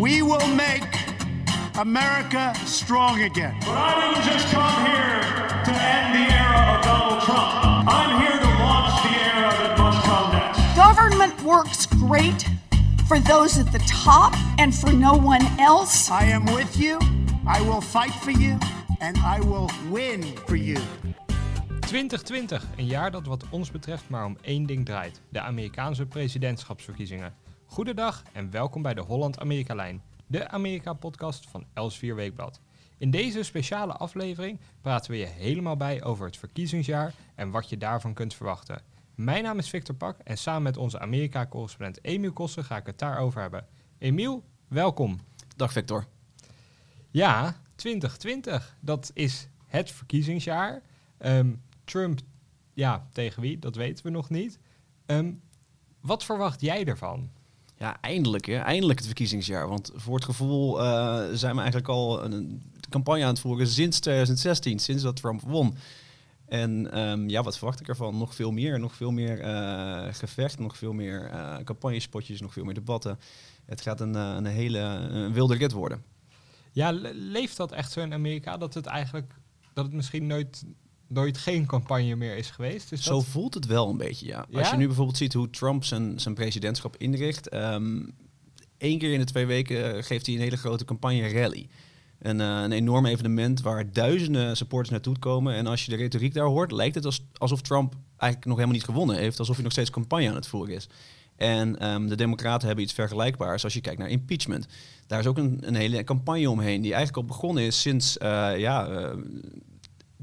We will make America strong again. But I didn't just come here to end the era of Donald Trump. I'm here to launch the era that must come next. Government works great for those at the top and for no one else. I am with you. I will fight for you. And I will win for you. 2020, een jaar dat wat ons betreft maar om één ding draait: de Amerikaanse presidentschapsverkiezingen. Goedendag en welkom bij de Holland-Amerika-lijn, de Amerika-podcast van Els4 Weekblad. In deze speciale aflevering praten we je helemaal bij over het verkiezingsjaar en wat je daarvan kunt verwachten. Mijn naam is Victor Pak en samen met onze Amerika-correspondent Emiel Kossen ga ik het daarover hebben. Emiel, welkom. Dag Victor. Ja, 2020, dat is het verkiezingsjaar. Ehm, Trump, ja, tegen wie, dat weten we nog niet. Ehm, wat verwacht jij ervan? Ja, eindelijk, hè? eindelijk het verkiezingsjaar. Want voor het gevoel uh, zijn we eigenlijk al een campagne aan het voeren sinds 2016, sinds dat Trump won. En um, ja, wat verwacht ik ervan? Nog veel meer, nog veel meer uh, gevecht, nog veel meer uh, campagnespotjes, nog veel meer debatten. Het gaat een, een hele wilde rit worden. Ja, leeft dat echt zo in Amerika dat het eigenlijk dat het misschien nooit nooit geen campagne meer is geweest. Zo voelt het wel een beetje, ja. ja. Als je nu bijvoorbeeld ziet hoe Trump zijn, zijn presidentschap inricht. Um, Eén keer in de twee weken geeft hij een hele grote campagne rally. Een, uh, een enorm evenement waar duizenden supporters naartoe komen. En als je de retoriek daar hoort, lijkt het als, alsof Trump eigenlijk nog helemaal niet gewonnen heeft. Alsof hij nog steeds campagne aan het voeren is. En um, de Democraten hebben iets vergelijkbaars als je kijkt naar impeachment. Daar is ook een, een hele campagne omheen die eigenlijk al begonnen is sinds uh, ja, uh,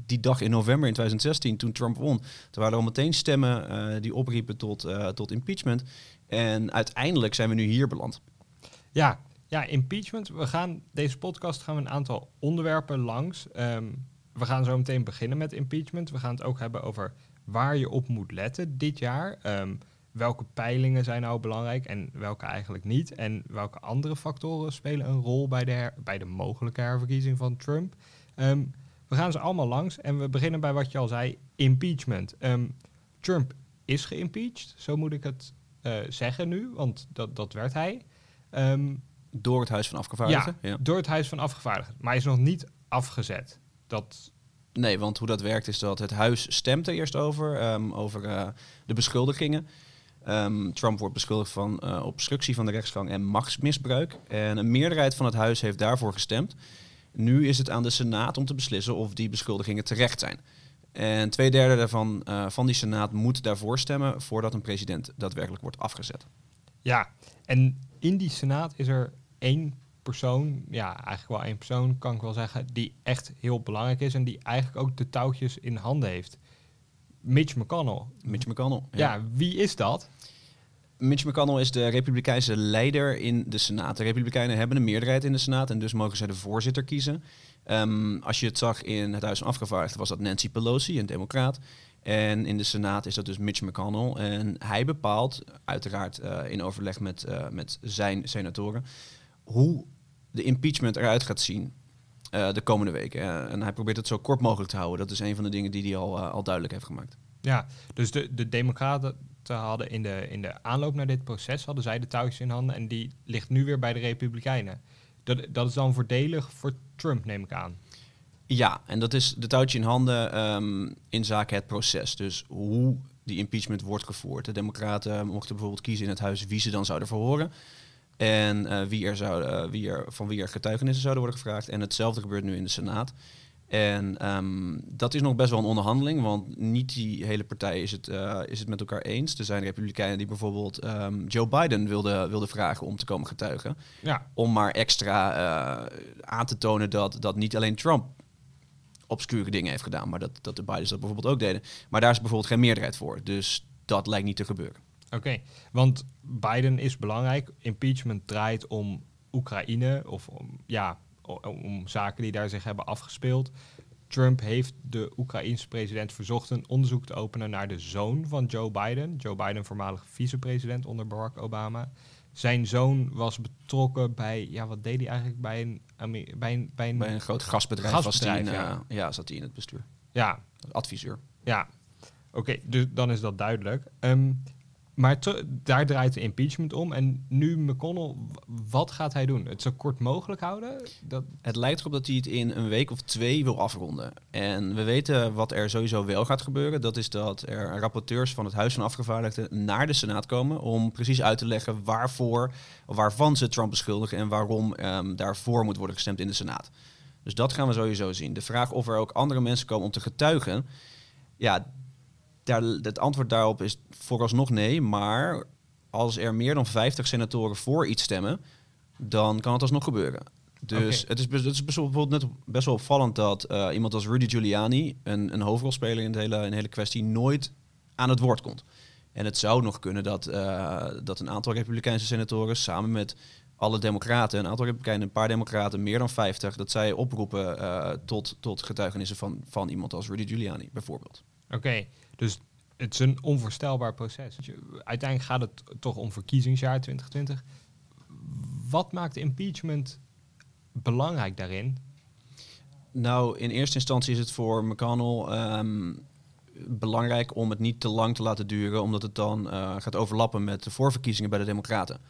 die dag in november in 2016, toen Trump won, toen waren al meteen stemmen uh, die opriepen tot, uh, tot impeachment. En uiteindelijk zijn we nu hier beland. Ja, ja, impeachment. We gaan deze podcast gaan we een aantal onderwerpen langs. Um, we gaan zo meteen beginnen met impeachment. We gaan het ook hebben over waar je op moet letten dit jaar. Um, welke peilingen zijn nou belangrijk en welke eigenlijk niet? En welke andere factoren spelen een rol bij de, bij de mogelijke herverkiezing van Trump? Um, we gaan ze allemaal langs en we beginnen bij wat je al zei, impeachment. Um, Trump is geïmpeached, zo moet ik het uh, zeggen nu, want dat, dat werd hij. Um, door het Huis van Afgevaardigden? Ja, ja, door het Huis van Afgevaardigden. Maar hij is nog niet afgezet. Dat... Nee, want hoe dat werkt is dat het Huis stemt er eerst over, um, over uh, de beschuldigingen. Um, Trump wordt beschuldigd van uh, obstructie van de rechtsgang en machtsmisbruik. En een meerderheid van het Huis heeft daarvoor gestemd. Nu is het aan de Senaat om te beslissen of die beschuldigingen terecht zijn. En twee derde daarvan, uh, van die Senaat moet daarvoor stemmen voordat een president daadwerkelijk wordt afgezet. Ja, en in die Senaat is er één persoon, ja, eigenlijk wel één persoon, kan ik wel zeggen, die echt heel belangrijk is en die eigenlijk ook de touwtjes in handen heeft. Mitch McConnell. Mitch McConnell. Ja, ja wie is dat? Mitch McConnell is de Republikeinse leider in de Senaat. De Republikeinen hebben een meerderheid in de Senaat en dus mogen zij de voorzitter kiezen. Um, als je het zag in het Huis van Afgevaardigden was dat Nancy Pelosi, een democraat. En in de Senaat is dat dus Mitch McConnell. En hij bepaalt, uiteraard uh, in overleg met, uh, met zijn senatoren, hoe de impeachment eruit gaat zien uh, de komende weken. en hij probeert het zo kort mogelijk te houden. Dat is een van de dingen die hij al, al duidelijk heeft gemaakt. Ja, dus de, de democraten hadden in de, in de aanloop naar dit proces, hadden zij de touwtjes in handen en die ligt nu weer bij de Republikeinen. Dat, dat is dan voordelig voor Trump, neem ik aan. Ja, en dat is de touwtje in handen um, in zaken het proces. Dus hoe die impeachment wordt gevoerd. De Democraten mochten bijvoorbeeld kiezen in het huis wie ze dan zouden verhoren. En uh, wie er zou, uh, wie er, van wie er getuigenissen zouden worden gevraagd. En hetzelfde gebeurt nu in de Senaat. En um, dat is nog best wel een onderhandeling, want niet die hele partij is het, uh, is het met elkaar eens. Er zijn republikeinen die bijvoorbeeld um, Joe Biden wilden wilde vragen om te komen getuigen. Ja. Om maar extra uh, aan te tonen dat, dat niet alleen Trump obscure dingen heeft gedaan, maar dat, dat de Bidens dat bijvoorbeeld ook deden. Maar daar is bijvoorbeeld geen meerderheid voor, dus dat lijkt niet te gebeuren. Oké, okay. want Biden is belangrijk. Impeachment draait om Oekraïne of om, ja, om zaken die daar zich hebben afgespeeld. Trump heeft de Oekraïense president verzocht een onderzoek te openen naar de zoon van Joe Biden. Joe Biden, voormalig vicepresident onder Barack Obama. Zijn zoon was betrokken bij, ja, wat deed hij eigenlijk bij een, bij een, bij een, bij een groot gasbedrijf? gasbedrijf was die, ja. Uh, ja, zat hij in het bestuur. Ja. Adviseur. Ja, oké, okay, dus dan is dat duidelijk. Um, Maar daar draait de impeachment om. En nu McConnell, wat gaat hij doen? Het zo kort mogelijk houden? Dat, Het lijkt erop dat hij het in een week of twee wil afronden. En we weten wat er sowieso wel gaat gebeuren. Dat is dat er rapporteurs van het Huis van Afgevaardigden naar de Senaat komen om precies uit te leggen waarvoor, waarvan ze Trump beschuldigen en waarom ehm, daarvoor moet worden gestemd in de Senaat. Dus dat gaan we sowieso zien. De vraag of er ook andere mensen komen om te getuigen, ja, daar, het antwoord daarop is vooralsnog nee. Maar als er meer dan 50 senatoren voor iets stemmen, dan kan het alsnog gebeuren. Dus het is, het is bijvoorbeeld net best wel opvallend dat eh, iemand als Rudy Giuliani, een, een hoofdrolspeler in de, hele, in de hele kwestie, nooit aan het woord komt. En het zou nog kunnen dat, eh, dat een aantal Republikeinse senatoren samen met alle democraten, een aantal Republikeinen, een paar democraten, meer dan 50, dat zij oproepen eh, tot, tot getuigenissen van, van iemand als Rudy Giuliani, bijvoorbeeld. Oké, dus het is een onvoorstelbaar proces. Uiteindelijk gaat het toch om verkiezingsjaar 2020. Wat maakt impeachment belangrijk daarin? Nou, in eerste instantie is het voor McConnell ehm, belangrijk om het niet te lang te laten duren, omdat het dan eh, gaat overlappen met de voorverkiezingen bij de Democraten.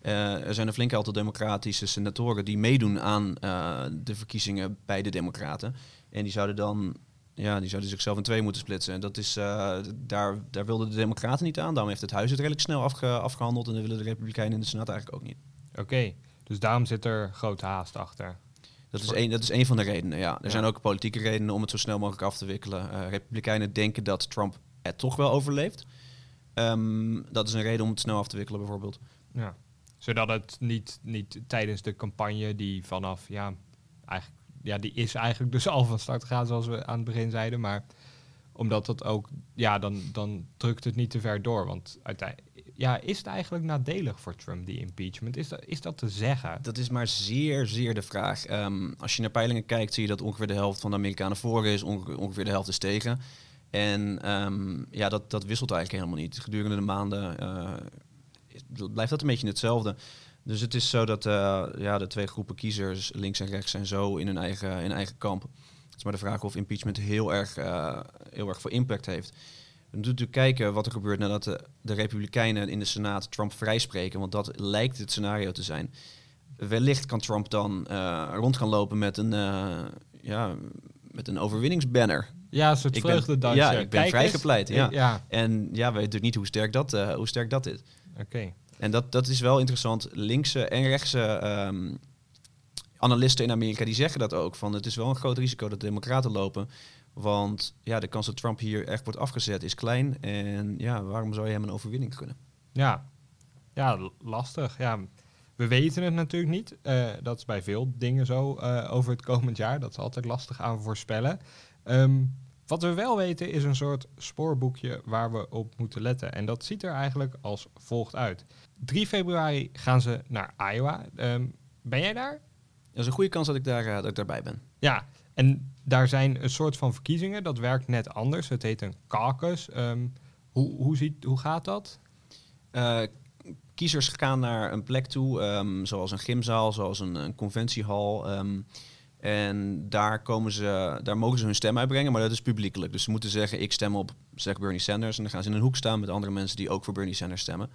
Eh, er zijn een flink aantal democratische senatoren die meedoen aan eh, de verkiezingen bij de Democraten. En die zouden dan ja, die zouden zichzelf in twee moeten splitsen. En dat is, eh, daar, daar wilden de Democraten niet aan. Daarom heeft het huis het redelijk snel afge- afgehandeld. En dat willen de Republikeinen in de Senaat eigenlijk ook niet. Oké, dus daarom zit er grote haast achter. Dat is, één, dat is één van de redenen, ja. Er Ja. zijn ook politieke redenen om het zo snel mogelijk af te wikkelen. Eh, Republikeinen denken dat Trump het toch wel overleeft. Ehm, dat is een reden om het snel af te wikkelen, bijvoorbeeld. Ja. Zodat het niet, niet tijdens de campagne die vanaf, ja, eigenlijk, ja, die is eigenlijk dus al van start gegaan zoals we aan het begin zeiden. Maar omdat dat ook, ja, dan, dan drukt het niet te ver door. Want uiteindelijk, ja, is het eigenlijk nadelig voor Trump, die impeachment? Is dat, is dat te zeggen? Dat is maar zeer, zeer de vraag. Ehm, als je naar peilingen kijkt, zie je dat ongeveer de helft van de Amerikanen voor is, onge- ongeveer de helft is tegen. En ehm, ja, dat, dat wisselt eigenlijk helemaal niet. Gedurende de maanden eh, blijft dat een beetje hetzelfde. Dus het is zo dat eh, ja, de twee groepen kiezers, links en rechts, zijn zo in hun eigen, in eigen kamp. Het is maar de vraag of impeachment heel erg, eh, heel erg veel impact heeft. We moeten natuurlijk kijken wat er gebeurt nadat de, de Republikeinen in de Senaat Trump vrijspreken. Want dat lijkt het scenario te zijn. Wellicht kan Trump dan eh, rond gaan lopen met een, ja, met een overwinningsbanner. Ja, een soort Ik ben- vreugdedansje. ja, ik ben vrijgepleit, ja. Ja, En ja, we weten natuurlijk niet hoe sterk dat, hoe sterk dat is. oké. En dat, dat is wel interessant. Linkse en rechtse ehm, analisten in Amerika die zeggen dat ook. Van het is wel een groot risico dat de democraten lopen. Want ja, de kans dat Trump hier echt wordt afgezet is klein. En ja, waarom zou je hem een overwinning gunnen? Ja, ja lastig. Ja. We weten het natuurlijk niet. Eh, dat is bij veel dingen zo eh, over het komend jaar. Dat is altijd lastig aan voorspellen. Ehm, wat we wel weten is een soort spoorboekje waar we op moeten letten. En dat ziet er eigenlijk als volgt uit. 3 februari gaan ze naar Iowa. Ehm, ben jij daar? Er is een goede kans dat ik, daar, eh, dat ik daarbij ben. Ja, en daar zijn een soort van verkiezingen. Dat werkt net anders. Het heet een caucus. Ehm, hoe, hoe, ziet, hoe gaat dat? Eh, kiezers gaan naar een plek toe, ehm, zoals een gymzaal, zoals een, een conventiehal. ehm, en daar, komen ze, daar mogen ze hun stem uitbrengen, maar dat is publiekelijk. Dus ze moeten zeggen, ik stem op zeg Bernie Sanders. En dan gaan ze in een hoek staan met andere mensen die ook voor Bernie Sanders stemmen.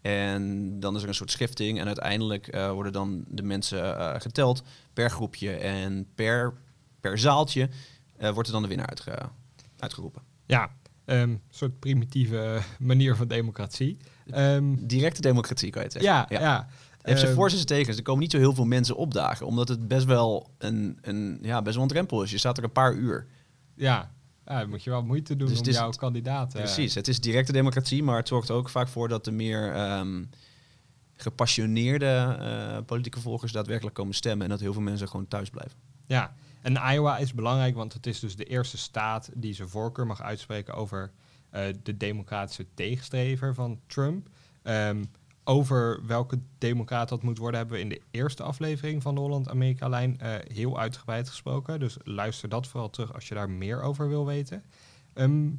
En dan is er een soort schifting en uiteindelijk eh, worden dan de mensen eh, geteld per groepje. En per, per zaaltje eh, wordt er dan de winnaar uitge, uitgeroepen. Ja, ehm, een soort primitieve manier van democratie. Ehm, Directe democratie kan je het zeggen. ja, ja. Heeft zijn Ehm, voor's en zijn tegens. Er komen niet zo heel veel mensen opdagen, omdat het best wel een, een, ja, best wel een drempel is. Je staat er een paar uur. ja. ja, dan moet je wel moeite doen Dus om is- jouw kandidaat... eh, Precies, het is directe democratie, maar het zorgt er ook vaak voor dat de meer ehm, gepassioneerde eh, politieke volgers daadwerkelijk komen stemmen en dat heel veel mensen gewoon thuis blijven. Ja, en Iowa is belangrijk, want het is dus de eerste staat die zijn voorkeur mag uitspreken over eh, de democratische tegenstrever van Trump. Ehm, over welke democraat dat moet worden, hebben we in de eerste aflevering van de Holland-Amerika-lijn eh, heel uitgebreid gesproken. Dus luister dat vooral terug als je daar meer over wil weten. Ehm,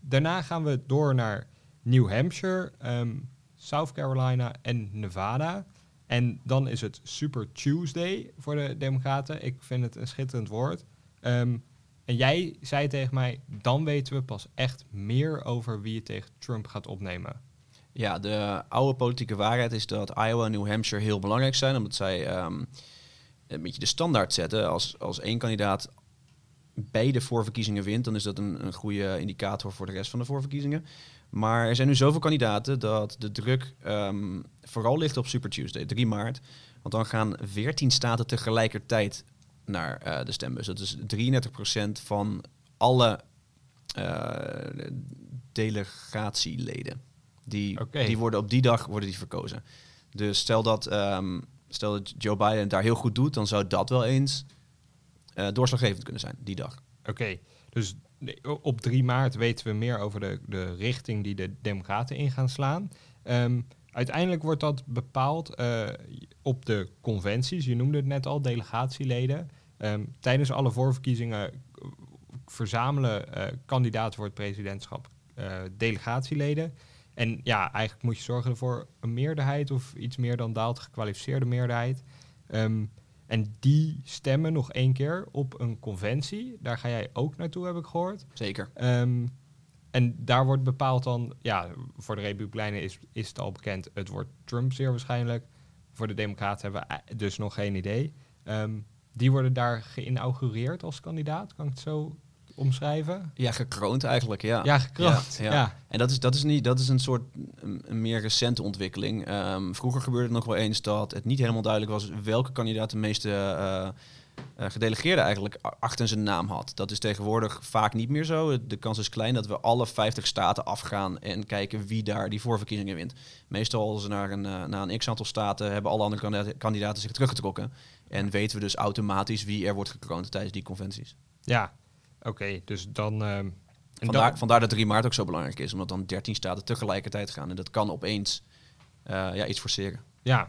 daarna gaan we door naar New Hampshire, ehm, South Carolina en Nevada. En dan is het Super Tuesday voor de Democraten. Ik vind het een schitterend woord. Ehm, en jij zei tegen mij, dan weten we pas echt meer over wie je tegen Trump gaat opnemen. Ja, de oude politieke waarheid is dat Iowa en New Hampshire heel belangrijk zijn, omdat zij ehm, een beetje de standaard zetten. Als, als één kandidaat beide voorverkiezingen wint, dan is dat een, goede indicator voor de rest van de voorverkiezingen. Maar er zijn nu zoveel kandidaten dat de druk ehm, vooral ligt op Super Tuesday, 3 maart. Want dan gaan 14 staten tegelijkertijd naar eh, de stembus. Dat is 33% van alle eh, delegatieleden. Die, die worden op die dag worden die verkozen. Dus stel dat, ehm, stel dat Joe Biden het daar heel goed doet, dan zou dat wel eens eh, doorslaggevend kunnen zijn, die dag. Oké, dus op 3 maart weten we meer over de, de richting die de Democraten in gaan slaan. Ehm, uiteindelijk wordt dat bepaald eh, op de conventies. Je noemde het net al, delegatieleden. Ehm, tijdens alle voorverkiezingen eh, verzamelen kandidaten voor het presidentschap delegatieleden. En ja, eigenlijk moet je zorgen voor een meerderheid of iets meer dan daalt gekwalificeerde meerderheid. Ehm, en die stemmen nog één keer op een conventie. Daar ga jij ook naartoe, heb ik gehoord. Zeker. Ehm, en daar wordt bepaald dan, ja, voor de Republikeinen is, is het al bekend, het wordt Trump zeer waarschijnlijk. Voor de Democraten hebben we ei- dus nog geen idee. Ehm, die worden daar geïnaugureerd als kandidaat, kan ik het zo omschrijven? Ja, gekroond eigenlijk, ja. Ja, gekroond. Ja, En dat is, dat is, niet, dat is een soort een, meer recente ontwikkeling. Ehm, vroeger gebeurde het nog wel eens dat het niet helemaal duidelijk was welke kandidaat de meeste eh eh, gedelegeerden eigenlijk achter zijn naam had. Dat is tegenwoordig vaak niet meer zo. De kans is klein dat we alle 50 staten afgaan en kijken wie daar die voorverkiezingen wint. Meestal als ze naar een, eh, naar een x-aantal staten hebben alle andere kandida- kandidaten zich teruggetrokken. En weten we dus automatisch wie er wordt gekroond tijdens die conventies. Ja, oké. dus dan... en Vandaar, dan- vandaar dat 3 maart ook zo belangrijk is, omdat dan 13 staten tegelijkertijd gaan. En dat kan opeens eh, ja, iets forceren. Ja,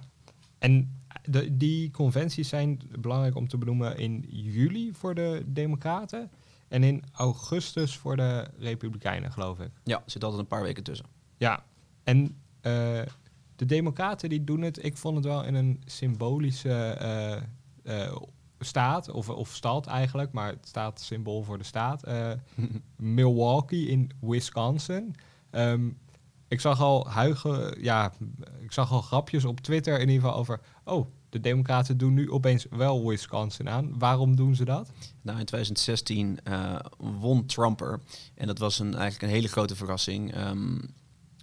en de, die conventies zijn belangrijk om te benoemen in juli voor de Democraten en in augustus voor de Republikeinen, geloof ik. Ja, er zit altijd een paar weken tussen. Ja, en eh, de Democraten die doen het, ik vond het wel in een symbolische eh, staat, of, of stad eigenlijk, maar het staat symbool voor de staat. eh, Milwaukee in Wisconsin. Ehm, ik zag al huigen, ja, ik zag al grapjes op Twitter in ieder geval over, oh, de Democraten doen nu opeens wel Wisconsin aan. Waarom doen ze dat? Nou, in 2016 eh, won Trump er. En dat was een, eigenlijk een hele grote verrassing. ehm,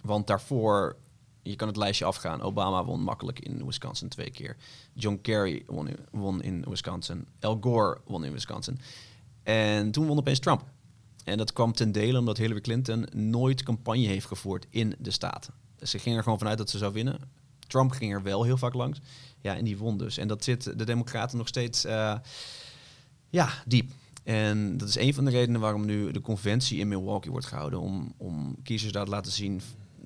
want daarvoor, je kan het lijstje afgaan. Obama won makkelijk in Wisconsin twee keer. John Kerry won in, won in Wisconsin. Al Gore won in Wisconsin. En toen won opeens Trump. En dat kwam ten dele omdat Hillary Clinton nooit campagne heeft gevoerd in de staten. Ze ging er gewoon vanuit dat ze zou winnen. Trump ging er wel heel vaak langs. Ja, en die won dus. En dat zit de Democraten nog steeds eh, ja, diep. En dat is een van de redenen waarom nu de conventie in Milwaukee wordt gehouden. Om, om kiezers daar te laten zien,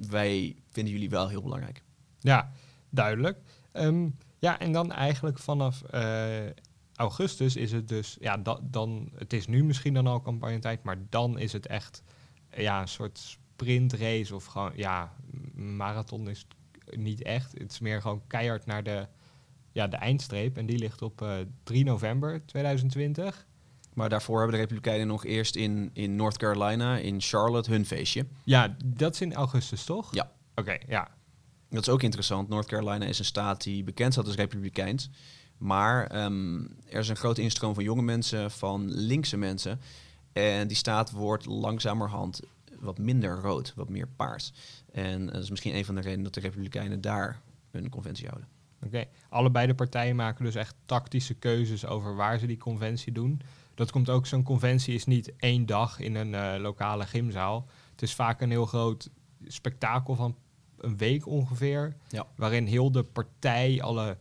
wij vinden jullie wel heel belangrijk. Ja, duidelijk. Ehm, ja, en dan eigenlijk vanaf eh, augustus is het dus, ja, da- dan, het is nu misschien dan al campagnetijd, maar dan is het echt ja, een soort sprintrace of gewoon, ja, marathon is niet echt. Het is meer gewoon keihard naar de, ja, de eindstreep en die ligt op eh 3 november 2020. Maar daarvoor hebben de Republikeinen nog eerst in, in North Carolina, in Charlotte, hun feestje. Ja, dat is in augustus, toch? Ja. Oké, ja. Dat is ook interessant. North Carolina is een staat die bekend staat als republikeins. Maar ehm, er is een grote instroom van jonge mensen, van linkse mensen. En die staat wordt langzamerhand wat minder rood, wat meer paars. En dat is misschien een van de redenen dat de republikeinen daar een conventie houden. Oké, allebei de partijen maken dus echt tactische keuzes over waar ze die conventie doen. Dat komt ook, zo'n conventie is niet één dag in een eh, lokale gymzaal. Het is vaak een heel groot spektakel van een week ongeveer. Ja. Waarin heel de partij, alle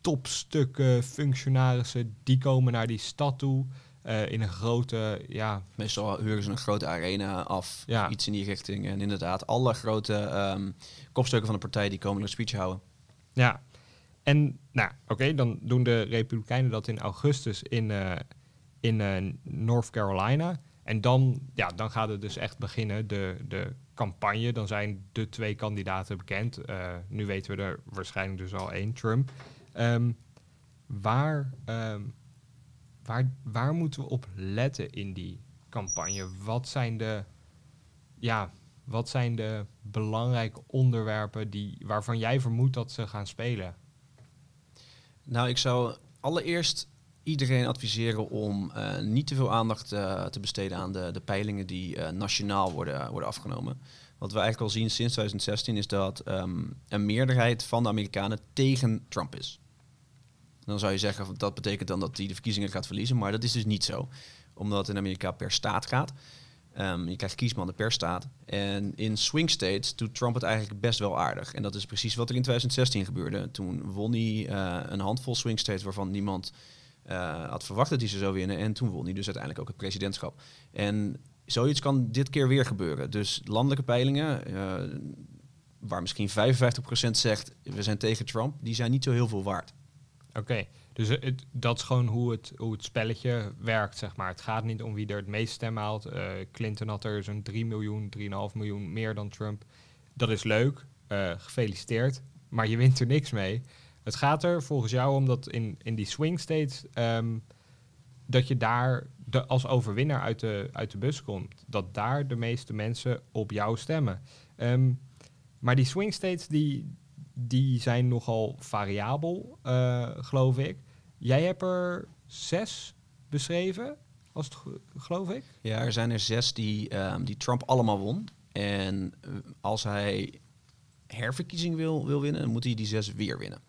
topstukken, functionarissen, die komen naar die stad toe. eh, in een grote, ja, Meestal huren ze een grote arena af, Ja. iets in die richting. En inderdaad, alle grote ehm, kopstukken van de partij die komen een speech houden. Ja, en nou, oké, dan doen de Republikeinen dat in augustus in, eh, in eh, North Carolina. En dan, ja, dan gaat het dus echt beginnen, de, de campagne. Dan zijn de twee kandidaten bekend. Eh, nu weten we er waarschijnlijk dus al één, Trump. Ehm, waar, ehm, waar, waar moeten we op letten in die campagne? Wat zijn de, ja, wat zijn de belangrijke onderwerpen die, waarvan jij vermoedt dat ze gaan spelen? Nou, ik zou allereerst iedereen adviseren om uh, niet te veel aandacht uh, te besteden aan de, de peilingen die uh, nationaal worden, worden afgenomen. Wat we eigenlijk al zien sinds 2016 is dat um, een meerderheid van de Amerikanen tegen Trump is. Dan zou je zeggen dat betekent dan dat hij de verkiezingen gaat verliezen, maar dat is dus niet zo. Omdat in Amerika per staat gaat. Um, je krijgt kiesmannen per staat. En in swing states doet Trump het eigenlijk best wel aardig. En dat is precies wat er in 2016 gebeurde. Toen won hij een handvol swing states waarvan niemand uh, had verwacht dat hij ze zou winnen. En toen won hij dus uiteindelijk ook het presidentschap. En zoiets kan dit keer weer gebeuren. Dus landelijke peilingen, uh, waar misschien 55% zegt we zijn tegen Trump, die zijn niet zo heel veel waard. Oké, dus het, dat is gewoon hoe het, hoe het spelletje werkt, zeg maar. Het gaat niet om wie er het meest stem haalt. Uh, Clinton had er zo'n 3 miljoen, 3,5 miljoen meer dan Trump. Dat is leuk, gefeliciteerd, maar je wint er niks mee. Het gaat er volgens jou om dat in, in die swing states, um, dat je daar de, als overwinnaar uit de, uit de bus komt. Dat daar de meeste mensen op jou stemmen. Um, maar die swing states, die, die zijn nogal variabel, uh, geloof ik. Jij hebt er zes beschreven, als geloof ik? Ja, er zijn er zes die, um, die Trump allemaal won. En uh, als hij herverkiezing wil, wil winnen, dan moet hij die zes weer winnen.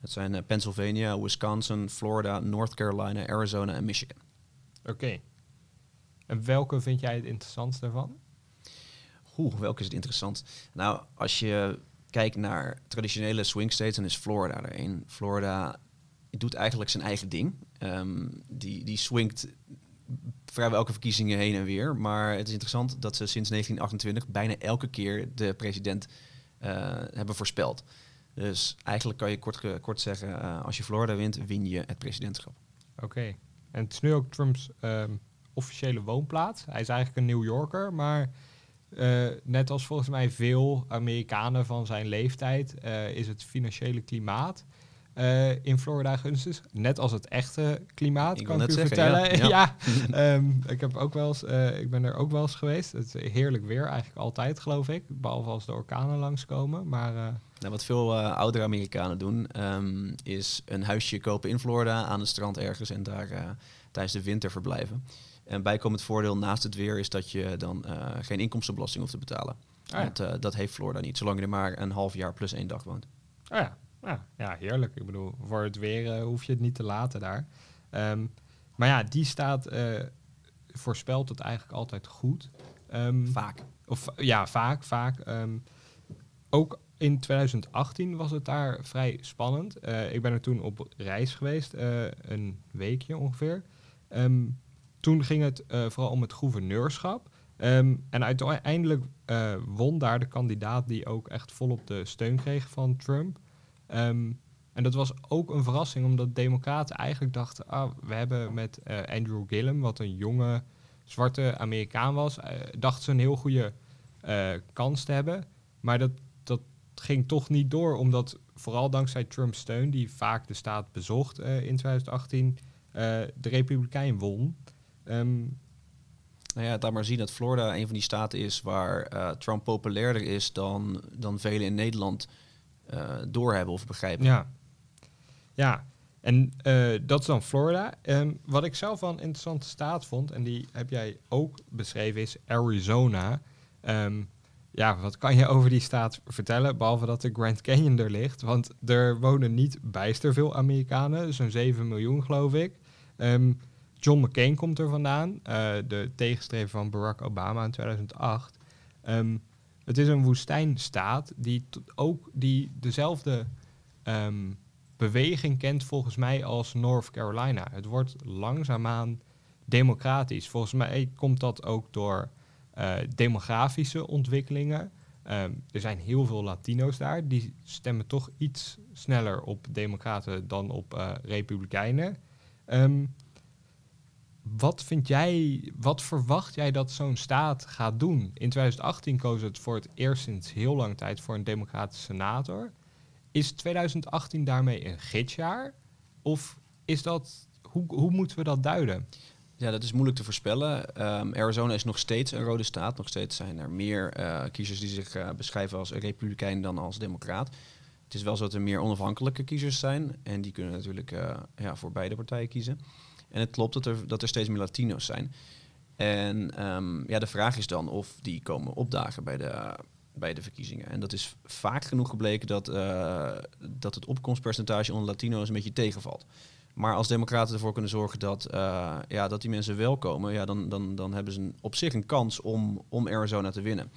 Dat zijn uh, Pennsylvania, Wisconsin, Florida, North Carolina, Arizona en Michigan. Oké. Okay. En welke vind jij het interessantste daarvan? Oeh, welke is het interessant? Nou, als je kijkt naar traditionele swing states, dan is Florida er een. Florida doet eigenlijk zijn eigen ding. Um, die, die swingt vrijwel elke verkiezingen heen en weer. Maar het is interessant dat ze sinds 1928 bijna elke keer de president uh, hebben voorspeld. Dus eigenlijk kan je kort, kort zeggen, uh, als je Florida wint, win je het presidentschap. Oké. Okay. En het is nu ook Trumps um, officiële woonplaats. Hij is eigenlijk een New Yorker, maar uh, net als volgens mij veel Amerikanen van zijn leeftijd uh, is het financiële klimaat uh, in Florida gunstig. Net als het echte klimaat, ik kan ik u zeggen, vertellen. Ja, ja. ja um, ik, heb ook wel eens, ik ben er ook wel eens geweest. Het is heerlijk weer, eigenlijk altijd geloof ik. Behalve als de orkanen langskomen. Maar, nou, wat veel oudere Amerikanen doen, um, is een huisje kopen in Florida aan het strand ergens en daar tijdens de winter verblijven. En bijkomend voordeel naast het weer is dat je dan uh, geen inkomstenbelasting hoeft te betalen. Ah, ja. Want dat heeft Florida niet, zolang je er maar een half jaar plus één dag woont. Ah, ja. Ja, ja, heerlijk. Ik bedoel, voor het weer hoef je het niet te laten daar. Um, maar ja, die staat voorspelt het eigenlijk altijd goed. Um, vaak. Of ja, vaak, vaak. Ook in 2018 was het daar vrij spannend. ik ben er toen op reis geweest, een weekje ongeveer. Um, toen ging het uh, vooral om het gouverneurschap. Um, en uiteindelijk won daar de kandidaat die ook echt volop de steun kreeg van Trump. Um, en dat was ook een verrassing, omdat democraten eigenlijk dachten... Ah, we hebben met Andrew Gillum, wat een jonge zwarte Amerikaan was... dachten ze een heel goede kans te hebben. Maar dat ging toch niet door, omdat vooral dankzij Trumps steun... die vaak de staat bezocht in 2018, de Republikein won... Um, nou ja, laat maar zien dat Florida een van die staten is waar uh, Trump populairder is dan, dan velen in Nederland uh, doorhebben of begrijpen. Ja, ja. en uh, dat is dan Florida. Um, wat ik zelf wel een interessante staat vond, en die heb jij ook beschreven, is Arizona. Um, ja, wat kan je over die staat vertellen, behalve dat de Grand Canyon er ligt? Want er wonen niet bijster veel Amerikanen, zo'n 7 miljoen geloof ik. Um, John McCain komt er vandaan, uh, de tegenstrever van Barack Obama in 2008. Um, het is een woestijnstaat die ook die dezelfde um, beweging kent volgens mij als North Carolina. Het wordt langzaamaan democratisch. Volgens mij komt dat ook door uh, demografische ontwikkelingen. Um, er zijn heel veel Latino's daar. Die stemmen toch iets sneller op democraten dan op uh, republikeinen. Um, wat vind jij, wat verwacht jij dat zo'n staat gaat doen? In 2018 koos het voor het eerst sinds heel lang tijd voor een democratische senator. Is 2018 daarmee een gidsjaar? Of is dat, hoe, hoe moeten we dat duiden? Ja, dat is moeilijk te voorspellen. Ehm, Arizona is nog steeds een rode staat. Nog steeds zijn er meer uh, kiezers die zich uh, beschrijven als republikein dan als democraat. Het is wel zo dat er meer onafhankelijke kiezers zijn. En die kunnen natuurlijk uh, ja, voor beide partijen kiezen. En het klopt dat er, dat er steeds meer Latino's zijn. En um, ja, de vraag is dan of die komen opdagen bij de, bij de verkiezingen. En dat is vaak genoeg gebleken dat, dat het opkomstpercentage onder Latino's een beetje tegenvalt. Maar als democraten ervoor kunnen zorgen dat, uh, ja, dat die mensen wel komen, ja, dan, dan, dan hebben ze een, op zich een kans om, om Arizona te winnen.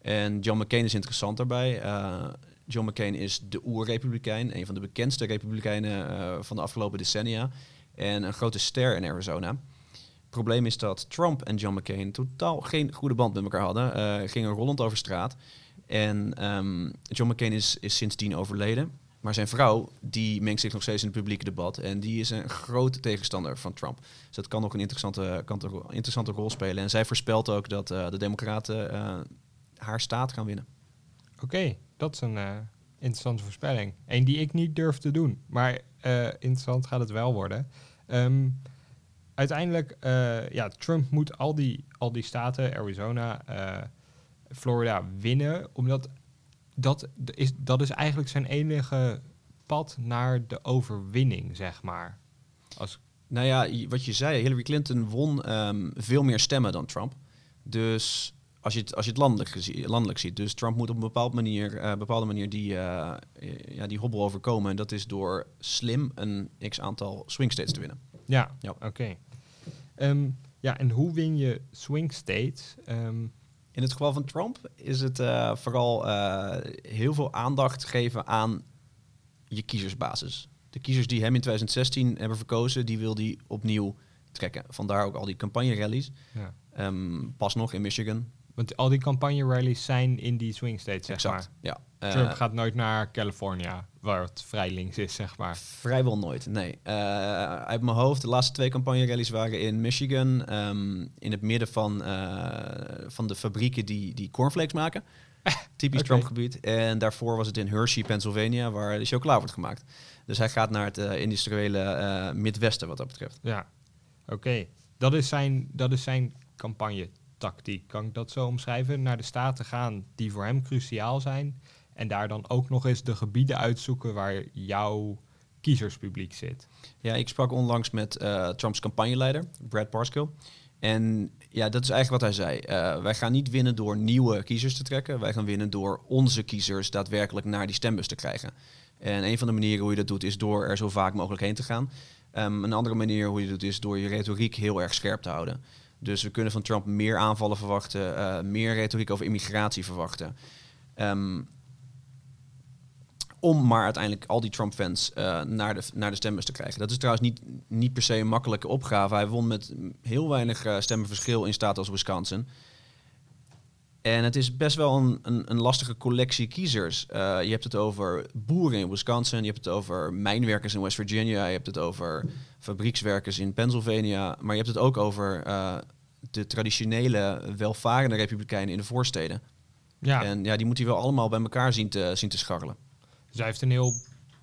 En John McCain is interessant daarbij. Uh, John McCain is de oer-republikein, een van de bekendste republikeinen uh, van de afgelopen decennia. En een grote ster in Arizona. Het probleem is dat Trump en John McCain totaal geen goede band met elkaar hadden. gingen rollend over straat. En um, John McCain is, is sindsdien overleden. Maar zijn vrouw, die mengt zich nog steeds in het publieke debat. En die is een grote tegenstander van Trump. Dus dat kan nog een interessante, kan een interessante rol spelen. En zij voorspelt ook dat uh, de Democraten uh, haar staat gaan winnen. Oké, dat is een uh, interessante voorspelling. Eén die ik niet durf te doen. Maar interessant gaat het wel worden. Um, uiteindelijk, ja, Trump moet al die, al die staten, Arizona, Florida, winnen. Omdat dat is, dat is eigenlijk zijn enige pad naar de overwinning, zeg maar. Als nou ja, wat je zei, Hillary Clinton won um, veel meer stemmen dan Trump. Dus als je het, als je het landelijk, landelijk ziet. Dus Trump moet op een bepaalde manier, uh, bepaalde manier die, uh, ja, die hobbel overkomen. En dat is door slim een x aantal swing states te winnen. Ja, ja. oké. Okay. Um, ja, en hoe win je swing states? Um, in het geval van Trump is het uh, vooral uh, heel veel aandacht geven aan je kiezersbasis. De kiezers die hem in 2016 hebben verkozen, die wil hij opnieuw trekken. Vandaar ook al die campagne-rallies. Ja. Um, pas nog in Michigan. Want al die campagne-rallies zijn in die swing states, zeg exact, maar. Ja. Trump uh, gaat nooit naar California, waar het vrij links is, zeg maar. Vrijwel nooit, nee. Uh, uit mijn hoofd, de laatste twee campagne-rallies waren in Michigan, um, in het midden van, uh, van de fabrieken die, die cornflakes maken. Typisch okay. Trump-gebied. En daarvoor was het in Hershey, Pennsylvania, waar de chocola wordt gemaakt. Dus hij gaat naar het industriële Midwesten, wat dat betreft. Ja, oké. Okay. Dat is zijn, dat is zijn campagne tactiek, kan ik dat zo omschrijven, naar de staten gaan die voor hem cruciaal zijn. En daar dan ook nog eens de gebieden uitzoeken waar jouw kiezerspubliek zit. Ja, ik sprak onlangs met uh, Trumps campagneleider, Brad Parscale. En ja, dat is eigenlijk wat hij zei. Uh, wij gaan niet winnen door nieuwe kiezers te trekken. Wij gaan winnen door onze kiezers daadwerkelijk naar die stembus te krijgen. En een van de manieren hoe je dat doet is door er zo vaak mogelijk heen te gaan. Um, een andere manier hoe je dat doet is door je retoriek heel erg scherp te houden. Dus we kunnen van Trump meer aanvallen verwachten, uh, meer retoriek over immigratie verwachten. Um, om maar uiteindelijk al die Trump-fans uh, naar, de, naar de stembus te krijgen. Dat is trouwens niet, niet per se een makkelijke opgave. Hij won met heel weinig uh, stemmenverschil in staten als Wisconsin. En het is best wel een, een, een lastige collectie kiezers. Uh, je hebt het over boeren in Wisconsin, je hebt het over mijnwerkers in West Virginia, je hebt het over fabriekswerkers in Pennsylvania, maar je hebt het ook over uh, de traditionele welvarende republikeinen in de voorsteden. Ja. En ja, die moet hij wel allemaal bij elkaar zien te, zien te scharrelen. Dus hij heeft een heel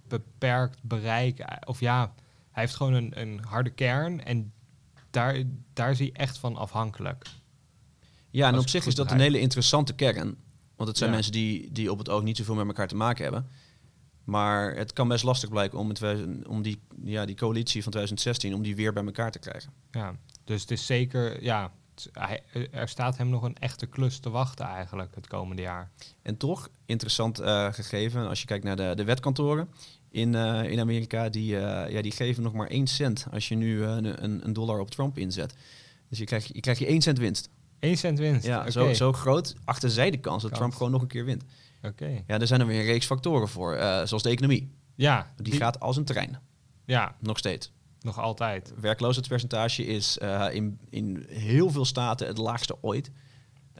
beperkt bereik. Of ja, hij heeft gewoon een, een harde kern en daar, daar is hij echt van afhankelijk. Ja, en op zich is dat een hele interessante kern. Want het zijn ja. mensen die, die op het oog niet zoveel met elkaar te maken hebben. Maar het kan best lastig blijken om, het, om die, ja, die coalitie van 2016 om die weer bij elkaar te krijgen. Ja, dus het is zeker, ja, hij, er staat hem nog een echte klus te wachten eigenlijk het komende jaar. En toch, interessant uh, gegeven, als je kijkt naar de, de wetkantoren in, uh, in Amerika, die, uh, ja, die geven nog maar één cent als je nu een, een dollar op Trump inzet. Dus je krijgt je, krijg je één cent winst. 1 cent winst. Ja, okay. zo, zo groot achter zij de kans dat kans. Trump gewoon nog een keer wint. Oké. Okay. Ja, er zijn er weer een reeks factoren voor, uh, zoals de economie. Ja. Die, die, gaat als een trein. Ja. Nog steeds. Nog altijd. Werkloosheidspercentage is uh, in, in heel veel staten het laagste ooit.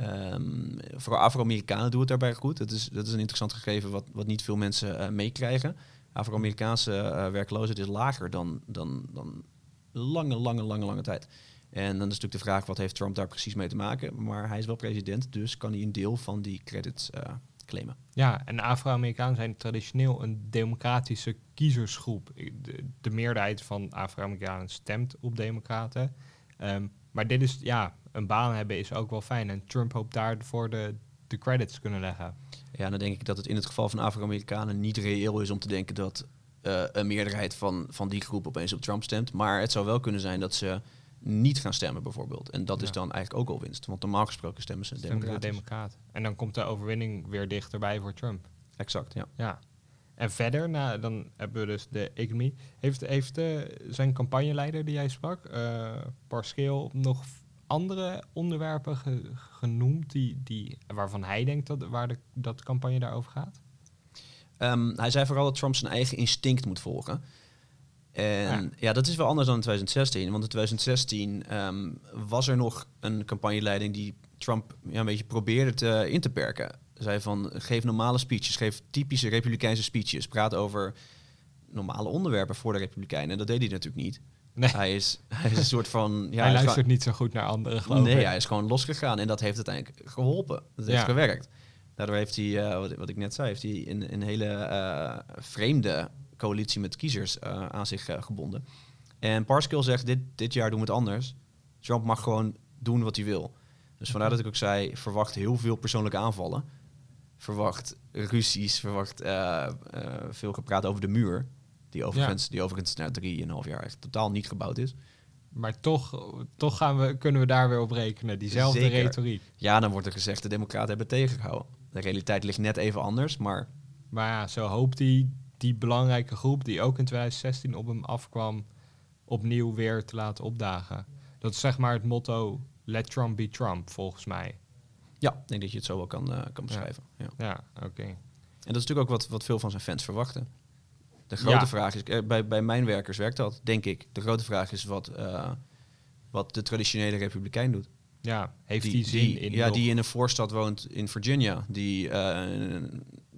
Um, vooral Afro-Amerikanen doen het daarbij goed. Dat is, dat is een interessant gegeven wat, wat niet veel mensen uh, meekrijgen. Afro-Amerikaanse werkloosheid is lager dan, dan, dan lange, lange, lange, lange tijd. En dan is natuurlijk de vraag, wat heeft Trump daar precies mee te maken? Maar hij is wel president, dus kan hij een deel van die credits uh, claimen. Ja, en Afro-Amerikanen zijn traditioneel een democratische kiezersgroep. De, de meerderheid van Afro-Amerikanen stemt op democraten. Ehm, maar dit is, ja, een baan hebben is ook wel fijn. En Trump hoopt daarvoor de, de credits kunnen leggen. Ja, dan denk ik dat het in het geval van Afro-Amerikanen niet reëel is om te denken dat eh, een meerderheid van, van die groep opeens op Trump stemt. Maar het zou wel kunnen zijn dat ze niet gaan stemmen bijvoorbeeld. En dat is dan eigenlijk ook al winst. Want normaal gesproken stemmen ze. Democraten. En dan komt de overwinning weer dichterbij voor Trump. Exact, ja. Ja. En verder, nou, dan hebben we dus de economie. Heeft, heeft eh, zijn campagneleider die jij sprak, eh Pascal, nog andere onderwerpen ge- genoemd die, die, waarvan hij denkt dat, waar de, dat campagne daarover gaat? Ehm, hij zei vooral dat Trump zijn eigen instinct moet volgen. En Ja. ja. dat is wel anders dan in 2016. Want in 2016 ehm, was er nog een campagneleiding die Trump ja, een beetje probeerde te, in te perken. Zei van, geef normale speeches, geef typische republikeinse speeches. Praat over normale onderwerpen voor de republikeinen. En dat deed hij natuurlijk niet. Nee, Hij is, hij is een soort van... Ja, hij gewoon- luistert niet zo goed naar anderen, geloof Nee, ik. hij is gewoon losgegaan en dat heeft uiteindelijk geholpen. Dat heeft Ja. gewerkt. Daardoor heeft hij, eh, wat, wat ik net zei, heeft hij een, een hele eh, vreemde coalitie met kiezers eh, aan zich eh, gebonden. En Parskill zegt, dit, dit jaar doen we het anders. Trump mag gewoon doen wat hij wil. Dus vandaar dat ik ook zei, verwacht heel veel persoonlijke aanvallen. Verwacht ruzies, verwacht eh, veel gepraat over de muur. Die overigens, die overigens na drieënhalf jaar echt totaal niet gebouwd is. Maar toch, toch gaan we, kunnen we daar weer op rekenen. Diezelfde Zeker. retoriek. Ja, dan wordt er gezegd, de democraten hebben tegengehouden. De realiteit ligt net even anders, maar Maar ja, zo hoopt hij die belangrijke groep die ook in 2016 op hem afkwam, opnieuw weer te laten opdagen. Dat is zeg maar het motto, let Trump be Trump, volgens mij. ja, ik denk dat je het zo wel kan, eh, kan beschrijven. Ja. Ja, oké. En dat is natuurlijk ook wat, wat veel van zijn fans verwachten. De grote Ja. vraag is, eh, bij, bij mijn werkers werkt dat, denk ik. De grote vraag is wat, eh, wat de traditionele republikein doet. Ja, heeft hij zin in Ja, nog- die in een voorstad woont in Virginia. Die,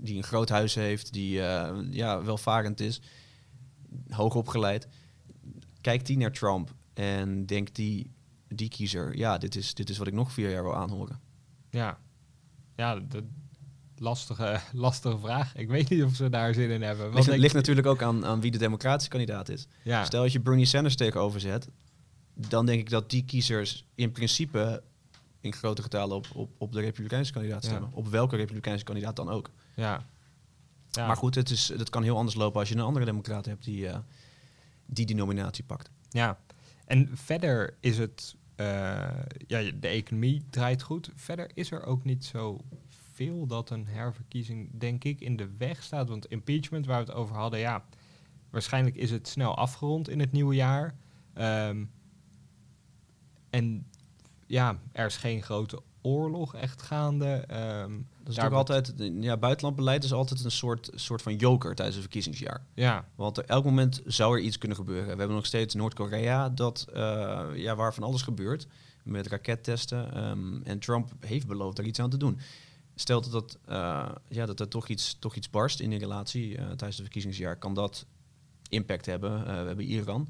die een groot huis heeft, die eh, ja, welvarend is, hoog opgeleid. Kijkt die naar Trump en denkt die, die kiezer... ja, dit is, dit is wat ik nog vier jaar wil aanhoren. Ja, ja de, lastige, lastige vraag. Ik weet niet of ze daar zin in hebben. Ligt, denk- ligt natuurlijk ook aan, aan wie de democratische kandidaat is. ja, Stel dat je Bernie Sanders tegenover zet, dan denk ik dat die kiezers in principe in grote getalen op, op, op de republikeinse kandidaat Ja. stemmen. Op welke republikeinse kandidaat dan ook. ja. ja. Maar goed, het, is, het kan heel anders lopen als je een andere democraat hebt die eh, die, die nominatie pakt. Ja, en verder is het, eh, ja, de economie draait goed. Verder is er ook niet zo veel dat een herverkiezing, denk ik, in de weg staat. Want impeachment, waar we het over hadden, ja, waarschijnlijk is het snel afgerond in het nieuwe jaar. Ehm, en ja, er is geen grote oorlog echt gaande. Ehm, Dat is altijd, ja, buitenlandbeleid is altijd een soort, soort van joker tijdens een verkiezingsjaar. Ja, Want er, elk moment zou er iets kunnen gebeuren. We hebben nog steeds Noord-Korea, dat, eh, ja, waar van alles gebeurt. Met rakettesten. ehm, en Trump heeft beloofd daar iets aan te doen. Stel dat, dat, eh, ja, dat er toch iets, toch iets barst in die relatie eh, tijdens het verkiezingsjaar, kan dat impact hebben. We hebben Iran,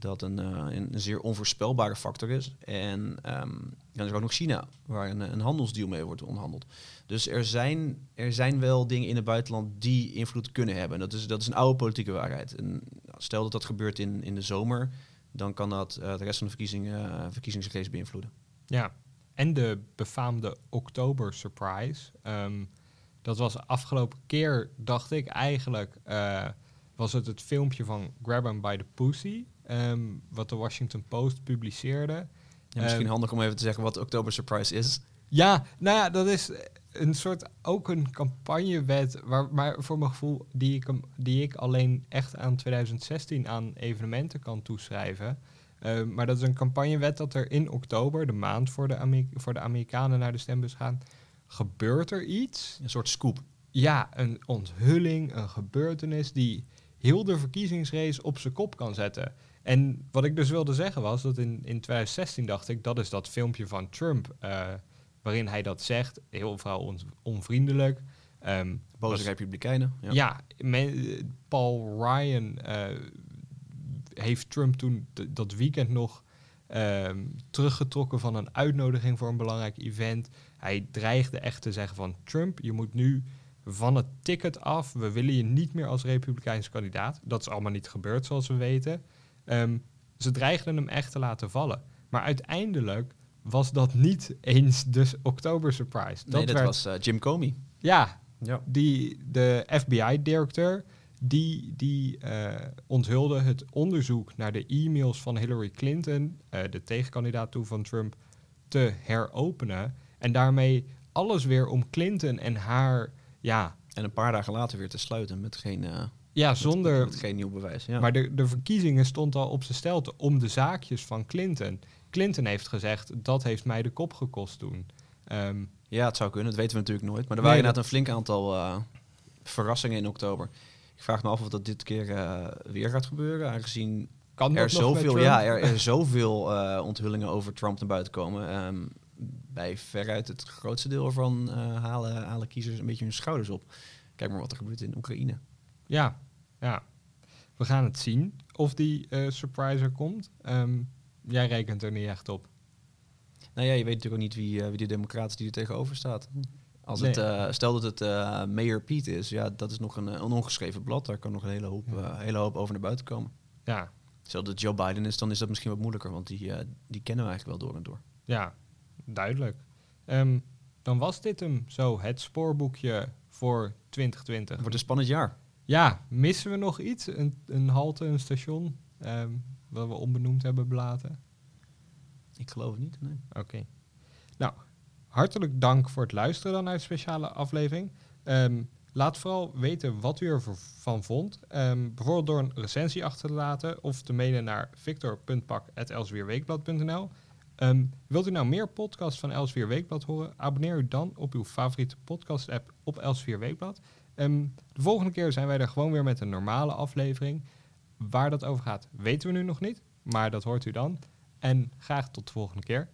dat een, eh, een zeer onvoorspelbare factor is. En ehm, dan is er ook nog China, waar een, een handelsdeal mee wordt onderhandeld. Dus er zijn, er zijn wel dingen in het buitenland die invloed kunnen hebben. Dat is, dat is een oude politieke waarheid. En stel dat dat gebeurt in, in de zomer, dan kan dat eh, de rest van de verkiezingen, uh, verkiezingsrace beïnvloeden. Ja, en de befaamde Oktober Surprise. Ehm, dat was afgelopen keer, dacht ik eigenlijk, eh, was het het filmpje van Grab 'em by the Pussy, ehm, wat de Washington Post publiceerde. Ja, misschien Ehm, handig om even te zeggen wat Oktober Surprise is. Ja, nou ja, dat is een soort, ook een campagnewet, waar, maar voor mijn gevoel, die ik, die ik alleen echt aan 2016 aan evenementen kan toeschrijven. Eh, maar dat is een campagnewet dat er in oktober, de maand voor de, voor de Amerikanen naar de stembus gaan, gebeurt er iets. Een soort scoop. Ja, een onthulling, een gebeurtenis die heel de verkiezingsrace op zijn kop kan zetten. En wat ik dus wilde zeggen was dat in, in 2016 dacht ik, dat is dat filmpje van Trump, eh, waarin hij dat zegt, heel vooral on- onvriendelijk. Ehm, Boze was- republikeinen. Ja. ja, men- Paul Ryan eh, heeft Trump toen dat weekend nog ehm, teruggetrokken van een uitnodiging voor een belangrijk event. Hij dreigde echt te zeggen van Trump, je moet nu van het ticket af. We willen je niet meer als republikeinse kandidaat. Dat is allemaal niet gebeurd, zoals we weten. Ehm, ze dreigden hem echt te laten vallen. Maar uiteindelijk was dat niet eens de oktober surprise. nee, dat werd- was eh, Jim Comey. Ja, Ja. die, de FBI-directeur, die, die eh, onthulde het onderzoek naar de e-mails van Hillary Clinton, eh, de tegenkandidaat toen van Trump, te heropenen. En daarmee alles weer om Clinton en haar, ja, En een paar dagen later weer te sluiten met geen, eh, ja zonder... met geen nieuw bewijs. Ja. Maar de, de verkiezingen stond al op zijn stelte om de zaakjes van Clinton. Clinton heeft gezegd, dat heeft mij de kop gekost toen. Ehm, Ja, het zou kunnen. Dat weten we natuurlijk nooit. Maar er Nee, waren dat- inderdaad een flink aantal eh, verrassingen in oktober. Ik vraag me af of dat dit keer eh, weer gaat gebeuren. Aangezien kan er zoveel, ja, er, er zoveel eh, onthullingen over Trump naar buiten komen. Ehm, bij veruit het grootste deel ervan halen, halen kiezers een beetje hun schouders op. Kijk maar wat er gebeurt in Oekraïne. Ja, ja. We gaan het zien of die eh surprise er komt. Ehm, jij rekent er niet echt op. Nou ja, je weet natuurlijk ook niet wie, eh, wie de democraat is die er tegenover staat. Als Nee. het, eh, stel dat het eh Mayor Pete is, ja, dat is nog een, eh, een ongeschreven blad. Daar kan nog een hele hoop, eh, hele hoop over naar buiten komen. Ja, Stel dat Joe Biden is, dan is dat misschien wat moeilijker, want die, eh, die kennen we eigenlijk wel door en door. ja, duidelijk. Ehm, dan was dit hem zo, het spoorboekje voor 2020. Het wordt een spannend jaar. Ja, missen we nog iets? Een, een halte, een station, ehm, wat we onbenoemd hebben belaten? Ik geloof het niet. Nee. Oké. Nou, hartelijk dank voor het luisteren dan naar de speciale aflevering. Ehm, laat vooral weten wat u ervan vond. Ehm, bijvoorbeeld door een recensie achter te laten of te mailen naar victor.pak.elsweerweekblad.nl. Ehm, wilt u nou meer podcasts van Elsweer Weekblad horen? Abonneer u dan op uw favoriete podcast-app op Elsweer Weekblad. Ehm, de volgende keer zijn wij er gewoon weer met een normale aflevering. Waar dat over gaat, weten we nu nog niet, maar dat hoort u dan. En graag tot de volgende keer.